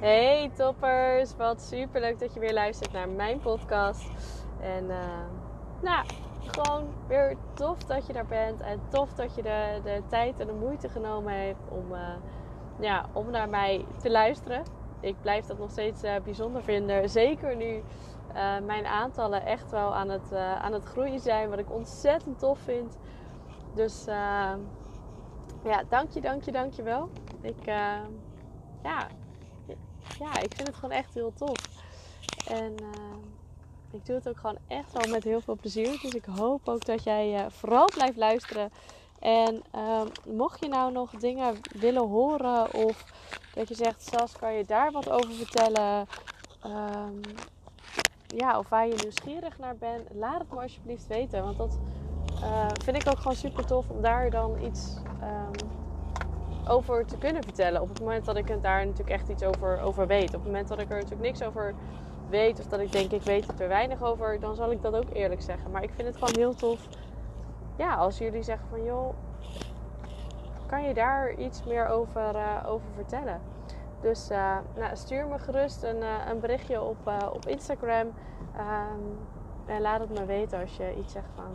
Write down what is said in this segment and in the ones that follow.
Hey toppers, wat super leuk dat je weer luistert naar mijn podcast. En uh, nou, gewoon weer tof dat je daar bent en tof dat je de, de tijd en de moeite genomen hebt om, uh, ja, om naar mij te luisteren. Ik blijf dat nog steeds uh, bijzonder vinden. Zeker nu mijn aantallen echt wel aan het, aan het groeien zijn, wat ik ontzettend tof vind. Dus ja, dank je, dank je, dank je wel. Ik, ja, ja, ik vind het gewoon echt heel tof. En uh, ik doe het ook gewoon echt wel met heel veel plezier. Dus ik hoop ook dat jij uh, vooral blijft luisteren. En uh, mocht je nou nog dingen willen horen of dat je zegt, Sas, kan je daar wat over vertellen? Um, ja, of waar je nieuwsgierig naar bent, laat het me alsjeblieft weten. Want dat uh, vind ik ook gewoon super tof om daar dan iets um, over te kunnen vertellen. Op het moment dat ik daar natuurlijk echt iets over, over weet. Op het moment dat ik er natuurlijk niks over weet of dat ik denk ik weet er te weinig over, dan zal ik dat ook eerlijk zeggen. Maar ik vind het gewoon heel tof. Ja, als jullie zeggen van joh, kan je daar iets meer over, uh, over vertellen? Dus uh, nou, stuur me gerust een, uh, een berichtje op, op Instagram. Um, en laat het me weten als je iets zegt van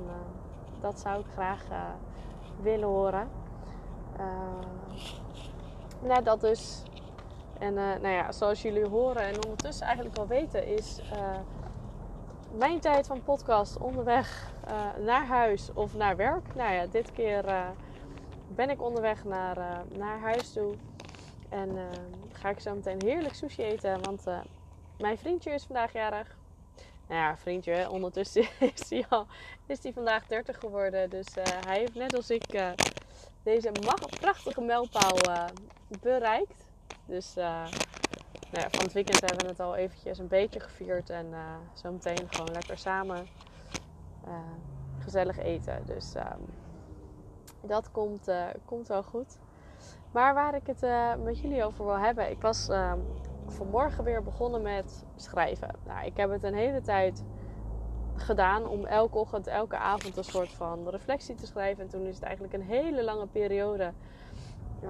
dat zou ik graag willen horen. Uh, nou, dat dus. En uh, nou ja, zoals jullie horen en ondertussen eigenlijk al weten, is uh, mijn tijd van podcast onderweg naar huis of naar werk. Nou ja, dit keer ben ik onderweg naar, naar huis toe. En ga ik zo meteen heerlijk sushi eten, want mijn vriendje is vandaag jarig. Nou ja, vriendje, ondertussen is hij al is vandaag 30 geworden. Dus hij heeft net als ik deze prachtige mijlpaal uh, bereikt. Dus uh, nou ja, van het weekend hebben we het al eventjes een beetje gevierd. En uh, zometeen gewoon lekker samen gezellig eten. Dus ehm, dat komt, komt wel goed. Maar waar ik het met jullie over wil hebben. Ik was ehm, vanmorgen weer begonnen met schrijven. Nou, ik heb het een hele tijd gedaan om elke ochtend, elke avond een soort van reflectie te schrijven. En toen is het eigenlijk een hele lange periode. Uh,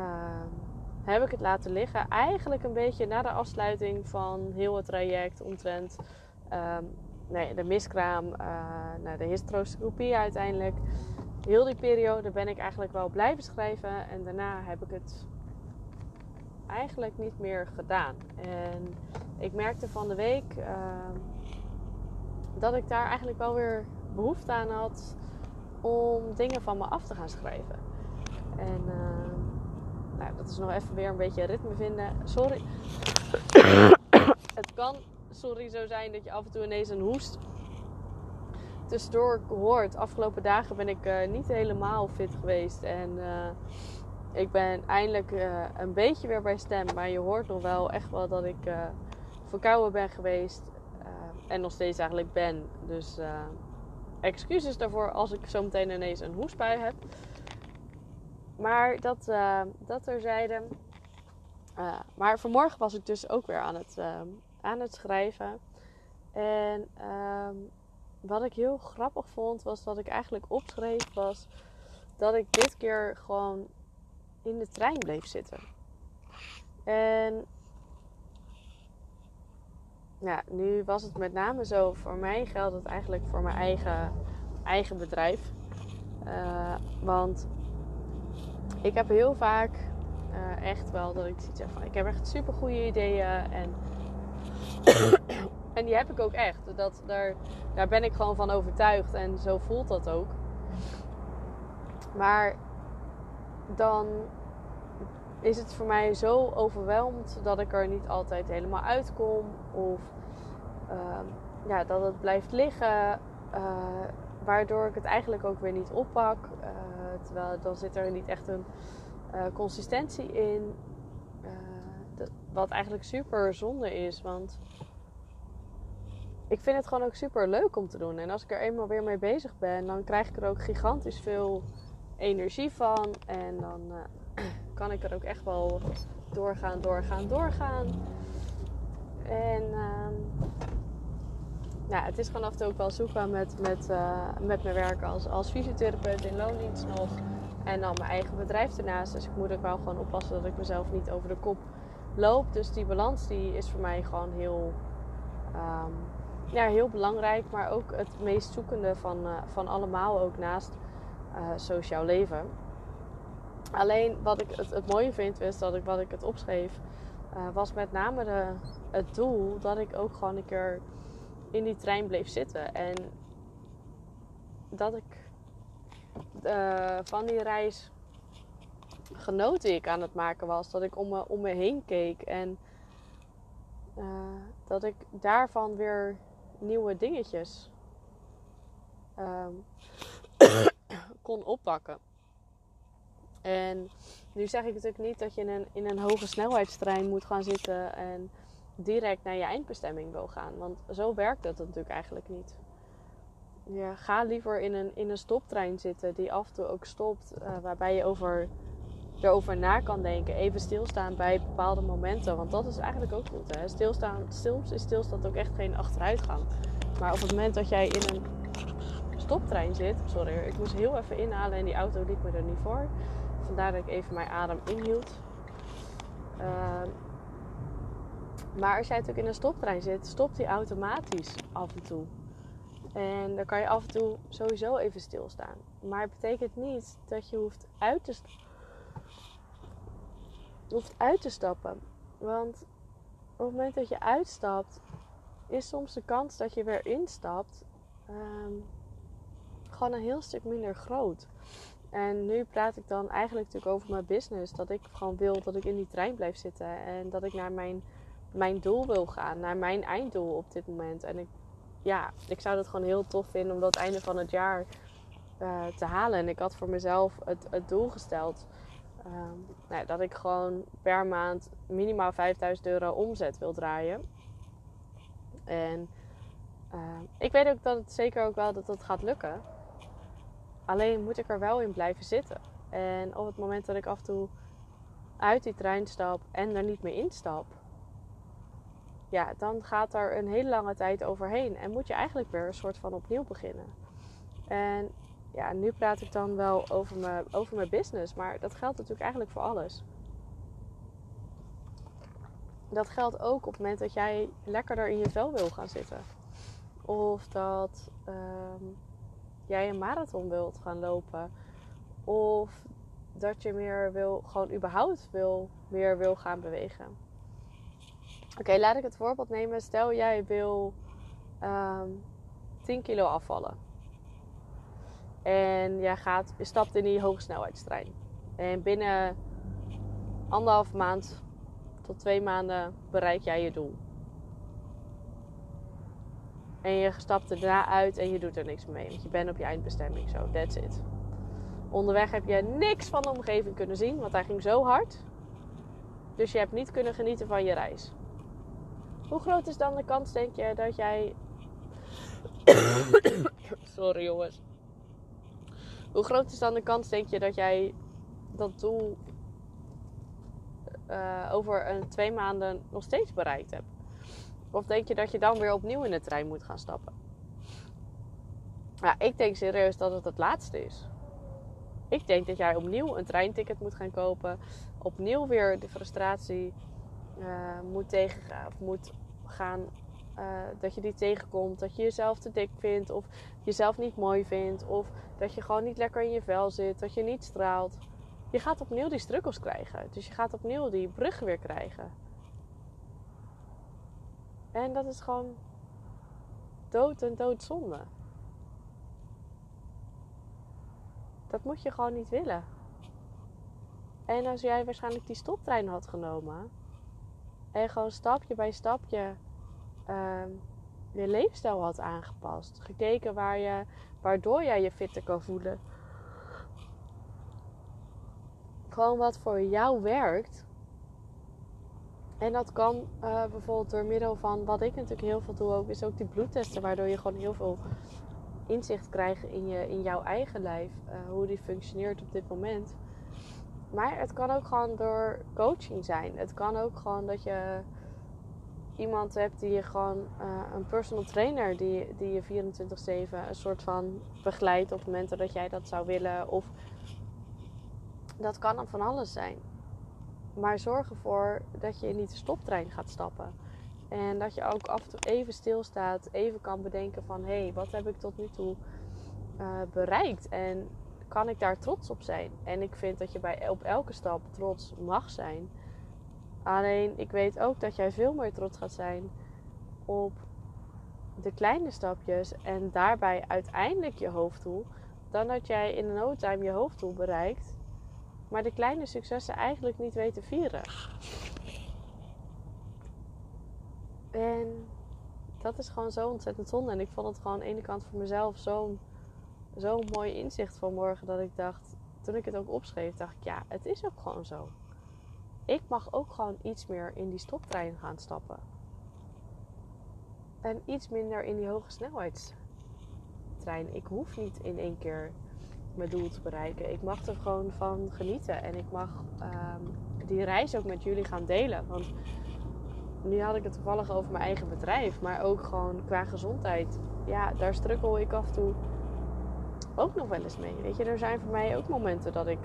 heb ik het laten liggen. Eigenlijk een beetje na de afsluiting van heel het traject omtrent uh, nee, de miskraam, uh, de hysteroscopie uiteindelijk. Heel die periode ben ik eigenlijk wel blijven schrijven. En daarna heb ik het eigenlijk niet meer gedaan. En ik merkte van de week ehm, dat ik daar eigenlijk wel weer behoefte aan had om dingen van me af te gaan schrijven. En uh, nou, dat is nog even weer een beetje ritme vinden. Sorry. het kan, sorry, zo zijn dat je af en toe ineens een hoest tussendoor hoort. Afgelopen dagen ben ik uh, niet helemaal fit geweest. En uh, ik ben eindelijk een beetje weer bij stem. Maar je hoort nog wel echt wel dat ik verkouden ben geweest en nog steeds eigenlijk ben. Dus uh, excuses daarvoor als ik zo meteen ineens een hoestbui heb. Maar dat, uh, dat terzijde. Uh, maar vanmorgen was ik dus ook weer aan het, aan het schrijven. En ehm, wat ik heel grappig vond, was dat ik eigenlijk opschreef was dat ik dit keer gewoon in de trein bleef zitten. En ja, nu was het met name zo, voor mij geldt het eigenlijk voor mijn eigen, eigen bedrijf. Uh, want ik heb heel vaak uh, echt wel dat ik zoiets heb van, ik heb echt super goede ideeën en, en die heb ik ook echt. Dat, daar, daar ben ik gewoon van overtuigd en zo voelt dat ook. Maar dan is het voor mij zo overweldigd dat ik er niet altijd helemaal uitkom. Of uh, ja, dat het blijft liggen. Uh, waardoor ik het eigenlijk ook weer niet oppak. Uh, terwijl dan zit er niet echt een eh, consistentie in. Wat eigenlijk super zonde is. Want ik vind het gewoon ook super leuk om te doen. En als ik er eenmaal weer mee bezig ben, dan krijg ik er ook gigantisch veel energie van. En dan kan ik er ook echt wel doorgaan, doorgaan, doorgaan. En uh, ja, het is gewoon af en toe ook wel zoeken met, met, uh, met mijn werk als, als fysiotherapeut in loondienst nog. En dan mijn eigen bedrijf ernaast. Dus ik moet ook wel gewoon oppassen dat ik mezelf niet over de kop loop. Dus die balans die is voor mij gewoon heel, ehm, ja, heel belangrijk. Maar ook het meest zoekende van, uh, van allemaal. Ook naast uh, sociaal leven. Alleen wat ik het, mooie vind, is dat ik wat ik het opschreef. Uh, was met name de, het doel dat ik ook gewoon een keer in die trein bleef zitten. En dat ik uh, van die reis genoten die ik aan het maken was. Dat ik om me, om me heen keek. En uh, dat ik daarvan weer nieuwe dingetjes um, kon oppakken. En nu zeg ik natuurlijk niet dat je in een, in een hoge snelheidstrein moet gaan zitten en direct naar je eindbestemming wil gaan. Want zo werkt dat natuurlijk eigenlijk niet. Ga liever in een, in een stoptrein zitten die af en toe ook stopt, uh, waarbij je over, erover na kan denken. Even stilstaan bij bepaalde momenten, want dat is eigenlijk ook goed. Hè? Stilstaan, stil, is stilstand ook echt geen achteruitgang. Maar op het moment dat jij in een stoptrein zit, sorry, ik moest heel even inhalen en die auto liep me er niet voor. Vandaar dat ik even mijn adem inhield. Uh, maar als jij natuurlijk in een stoptrein zit, stopt die automatisch af en toe. En dan kan je af en toe sowieso even stilstaan. Maar het betekent niet dat je hoeft uit te, hoeft uit te stappen. Want op het moment dat je uitstapt, is soms de kans dat je weer instapt um, gewoon een heel stuk minder groot. En nu praat ik dan eigenlijk natuurlijk over mijn business. Dat ik gewoon wil dat ik in die trein blijf zitten. En dat ik naar mijn, mijn doel wil gaan. Naar mijn einddoel op dit moment. En ik, ja, ik zou dat gewoon heel tof vinden om dat einde van het jaar uh, te halen. En ik had voor mezelf het, het doel gesteld. Uh, nou, dat ik gewoon per maand minimaal 5000 euro omzet wil draaien. En uh, ik weet ook dat het zeker ook wel dat dat gaat lukken. Alleen moet ik er wel in blijven zitten. En op het moment dat ik af en toe uit die trein stap en er niet meer instap, ja, dan gaat er een hele lange tijd overheen. En moet je eigenlijk weer een soort van opnieuw beginnen. En ja, nu praat ik dan wel over mijn, over mijn business, maar dat geldt natuurlijk eigenlijk voor alles. Dat geldt ook op het moment dat jij lekkerder in je vel wil gaan zitten. Of dat um, jij een marathon wilt gaan lopen. Of dat je meer wil, gewoon überhaupt wil, meer wil gaan bewegen. Oké, laat ik het voorbeeld nemen. Stel jij wil um, ehm, 10 kilo afvallen. En jij gaat, je stapt in die hogesnelheidstrein. En binnen anderhalf maand tot twee maanden bereik jij je doel. En je stapt erna uit en je doet er niks mee. Want je bent op je eindbestemming zo. That's it. Onderweg heb je niks van de omgeving kunnen zien. Want hij ging zo hard. Dus je hebt niet kunnen genieten van je reis. Hoe groot is dan de kans, denk je, dat jij. Sorry jongens. Hoe groot is dan de kans, denk je, dat jij dat doel uh, over een twee maanden nog steeds bereikt hebt? Of denk je dat je dan weer opnieuw in de trein moet gaan stappen? Ik denk serieus dat het het laatste is. Ik denk dat jij opnieuw een treinticket moet gaan kopen. Opnieuw weer de frustratie uh, moet tegengaan. Moet gaan. Uh, dat je die tegenkomt. Dat je jezelf te dik vindt. Of jezelf niet mooi vindt. Of dat je gewoon niet lekker in je vel zit. Dat je niet straalt. Je gaat opnieuw die strukkels krijgen. Dus je gaat opnieuw die brug weer krijgen. En dat is gewoon dood en doodzonde. Dat moet je gewoon niet willen. En als jij waarschijnlijk die stoptrein had genomen en gewoon stapje bij stapje uh, je leefstijl had aangepast, gekeken waar je, waardoor jij je fitter kan voelen, gewoon wat voor jou werkt, en dat kan uh, bijvoorbeeld door middel van, wat ik natuurlijk heel veel doe ook, is ook die bloedtesten. Waardoor je gewoon heel veel inzicht krijgt in, je, in jouw eigen lijf. Uh, hoe die functioneert op dit moment. Maar het kan ook gewoon door coaching zijn. Het kan ook gewoon dat je iemand hebt die je gewoon, uh, een personal trainer die, die je 24-7 een soort van begeleidt op momenten dat jij dat zou willen. Of dat kan dan van alles zijn. Maar zorg ervoor dat je niet de stoptrein gaat stappen. En dat je ook af en toe even stilstaat, even kan bedenken van hé, hey, wat heb ik tot nu toe uh, bereikt? En kan ik daar trots op zijn? En ik vind dat je bij, op elke stap trots mag zijn. Alleen ik weet ook dat jij veel meer trots gaat zijn op de kleine stapjes en daarbij uiteindelijk je hoofddoel, dan dat jij in no time je hoofddoel bereikt, maar de kleine successen eigenlijk niet weet te vieren. En dat is gewoon zo ontzettend zonde. En ik vond het gewoon aan de ene kant voor mezelf zo'n zo'n mooi inzicht vanmorgen dat ik dacht, toen ik het ook opschreef, dacht ik ja, het is ook gewoon zo. Ik mag ook gewoon iets meer in die stoptrein gaan stappen. En iets minder in die hoge snelheidstrein. Ik hoef niet in één keer mijn doel te bereiken. Ik mag er gewoon van genieten. En ik mag um, die reis ook met jullie gaan delen. Want nu had ik het toevallig over mijn eigen bedrijf. Maar ook gewoon qua gezondheid. Ja, daar strukkel ik af en toe ook nog wel eens mee. Weet je, er zijn voor mij ook momenten dat ik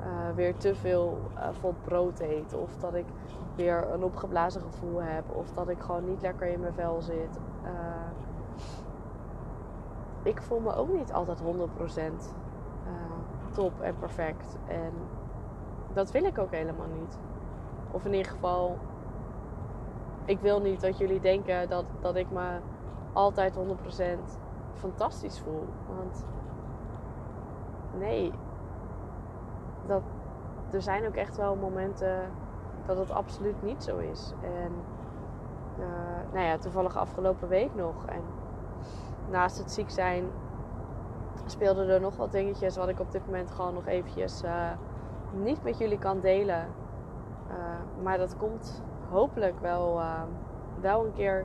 uh, weer te veel uh, vol brood eet. Of dat ik weer een opgeblazen gevoel heb. Of dat ik gewoon niet lekker in mijn vel zit. Uh, ik voel me ook niet altijd 100% top en perfect. En dat wil ik ook helemaal niet. Of in ieder geval, ik wil niet dat jullie denken dat, dat ik me altijd 100% fantastisch voel. Want nee, dat, er zijn ook echt wel momenten dat het absoluut niet zo is. En uh, nou ja, toevallig afgelopen week nog. En naast het ziek zijn speelden er nog wat dingetjes wat ik op dit moment gewoon nog eventjes uh, niet met jullie kan delen. Uh, maar dat komt hopelijk wel, wel een keer.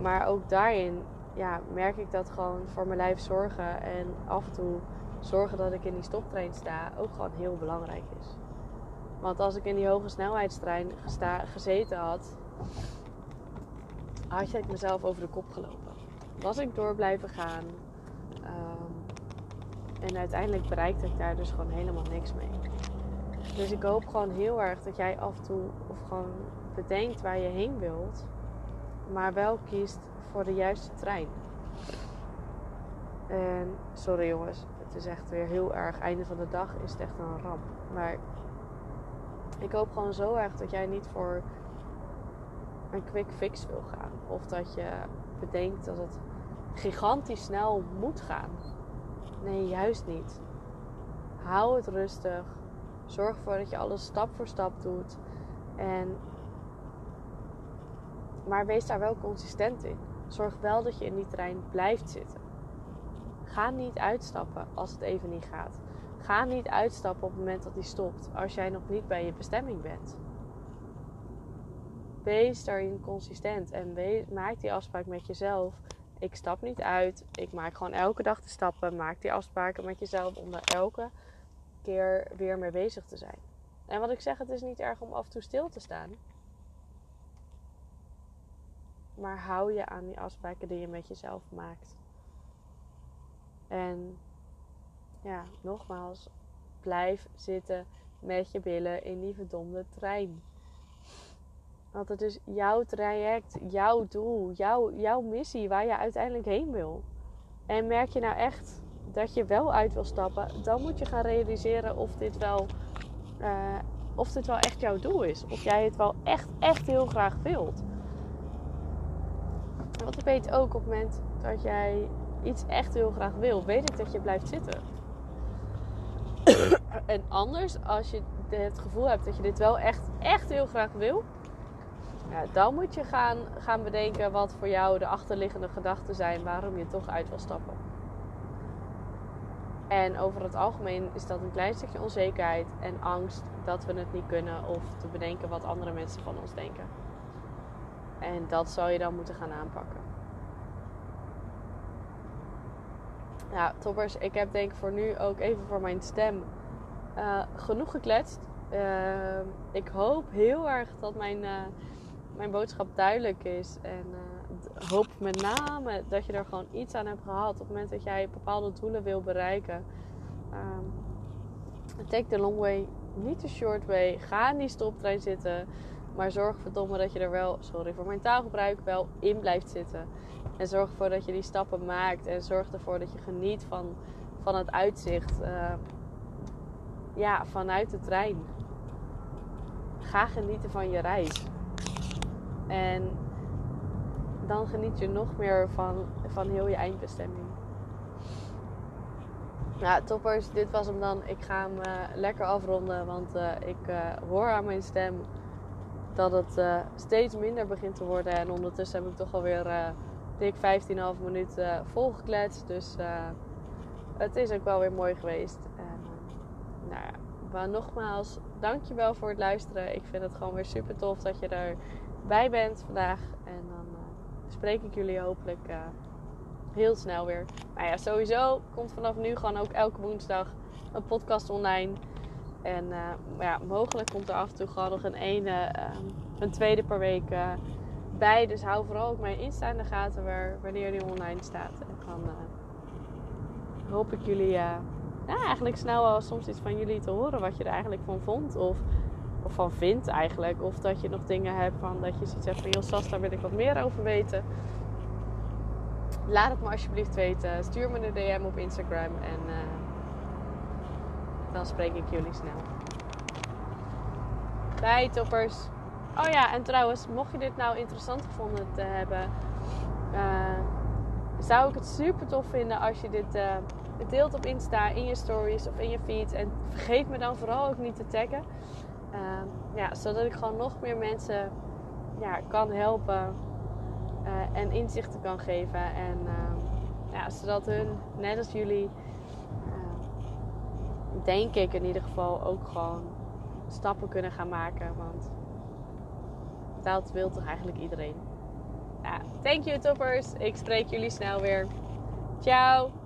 maar ook daarin ja, merk ik dat gewoon voor mijn lijf zorgen en af en toe zorgen dat ik in die stoptrein sta ook gewoon heel belangrijk is. Want als ik in die hoge snelheidstrein gezeten had, had ik mezelf over de kop gelopen. Was ik door blijven gaan. En uiteindelijk bereikte ik daar dus gewoon helemaal niks mee. Dus ik hoop gewoon heel erg dat jij af en toe of gewoon bedenkt waar je heen wilt. Maar wel kiest voor de juiste trein. En sorry jongens, het is echt weer heel erg. Einde van de dag is het echt een ramp. Maar ik hoop gewoon zo erg dat jij niet voor een quick fix wil gaan. Of dat je bedenkt dat het gigantisch snel moet gaan. Nee, juist niet. Hou het rustig. Zorg ervoor dat je alles stap voor stap doet. En maar wees daar wel consistent in. Zorg wel dat je in die trein blijft zitten. Ga niet uitstappen als het even niet gaat. Ga niet uitstappen op het moment dat die stopt als jij nog niet bij je bestemming bent. Wees daarin consistent en maak die afspraak met jezelf. Ik stap niet uit. Ik maak gewoon elke dag de stappen. Maak die afspraken met jezelf om daar elke keer weer mee bezig te zijn. En wat ik zeg, het is niet erg om af en toe stil te staan. Maar hou je aan die afspraken die je met jezelf maakt. En ja, nogmaals, blijf zitten met je billen in die verdomde trein. Want het is jouw traject, jouw doel, jouw, jouw missie waar je uiteindelijk heen wil. En merk je nou echt dat je wel uit wil stappen, dan moet je gaan realiseren of dit wel, uh, of dit wel echt jouw doel is. Of jij het wel echt, echt heel graag wilt. Want ik weet ook op het moment dat jij iets echt heel graag wil, weet ik dat je blijft zitten. en anders, als je het gevoel hebt dat je dit wel echt, echt heel graag wil, ja, dan moet je gaan, gaan bedenken wat voor jou de achterliggende gedachten zijn waarom je toch uit wil stappen. En over het algemeen is dat een klein stukje onzekerheid en angst dat we het niet kunnen of te bedenken wat andere mensen van ons denken. En dat zou je dan moeten gaan aanpakken. Ja, toppers. Ik heb denk ik voor nu ook even voor mijn stem uh, genoeg gekletst. Uh, ik hoop heel erg dat mijn, uh, mijn boodschap duidelijk is. En hoop met name dat je er gewoon iets aan hebt gehad. Op het moment dat jij bepaalde doelen wil bereiken. Um, take the long way niet de short way. Ga in die stoptrein zitten. Maar zorg verdomme dat je er wel, sorry voor mijn taalgebruik, wel in blijft zitten. En zorg ervoor dat je die stappen maakt. En zorg ervoor dat je geniet van, van het uitzicht. Uh, ja, vanuit de trein. Ga genieten van je reis. En dan geniet je nog meer van, van heel je eindbestemming. Ja, toppers, dit was hem dan. Ik ga hem uh, lekker afronden, want uh, ik uh, hoor aan mijn stem dat het steeds minder begint te worden. En ondertussen heb ik toch alweer dik 15,5 minuten volgekletst. Dus het is ook wel weer mooi geweest. En, nou ja, maar nogmaals, dankjewel voor het luisteren. Ik vind het gewoon weer super tof dat je erbij bent vandaag. En dan spreek ik jullie hopelijk heel snel weer. Maar ja, sowieso komt vanaf nu gewoon ook elke woensdag een podcast online. En uh, ja, mogelijk komt er af en toe gewoon nog een ene, een tweede per week bij. Dus hou vooral ook mijn Insta in de gaten wanneer die online staat. En dan hoop ik jullie ja, eigenlijk snel wel soms iets van jullie te horen. Wat je er eigenlijk van vond. Of, of van vindt eigenlijk. Of dat je nog dingen hebt van dat je zoiets hebt van... Heel Sas, daar wil ik wat meer over weten. Laat het me alsjeblieft weten. Stuur me een DM op Instagram en uh, dan spreek ik jullie snel. Bye toppers. Oh ja, en trouwens, mocht je dit nou interessant gevonden te hebben, uh, zou ik het super tof vinden als je dit uh, deelt op Insta, in je stories of in je feed. En vergeet me dan vooral ook niet te taggen. Ja, zodat ik gewoon nog meer mensen ja, kan helpen uh, en inzichten kan geven. En uh, ja, zodat hun, net als jullie, uh, denk ik in ieder geval ook gewoon stappen kunnen gaan maken. Want dat wil toch eigenlijk iedereen. Ja, thank you toppers. Ik spreek jullie snel weer. Ciao.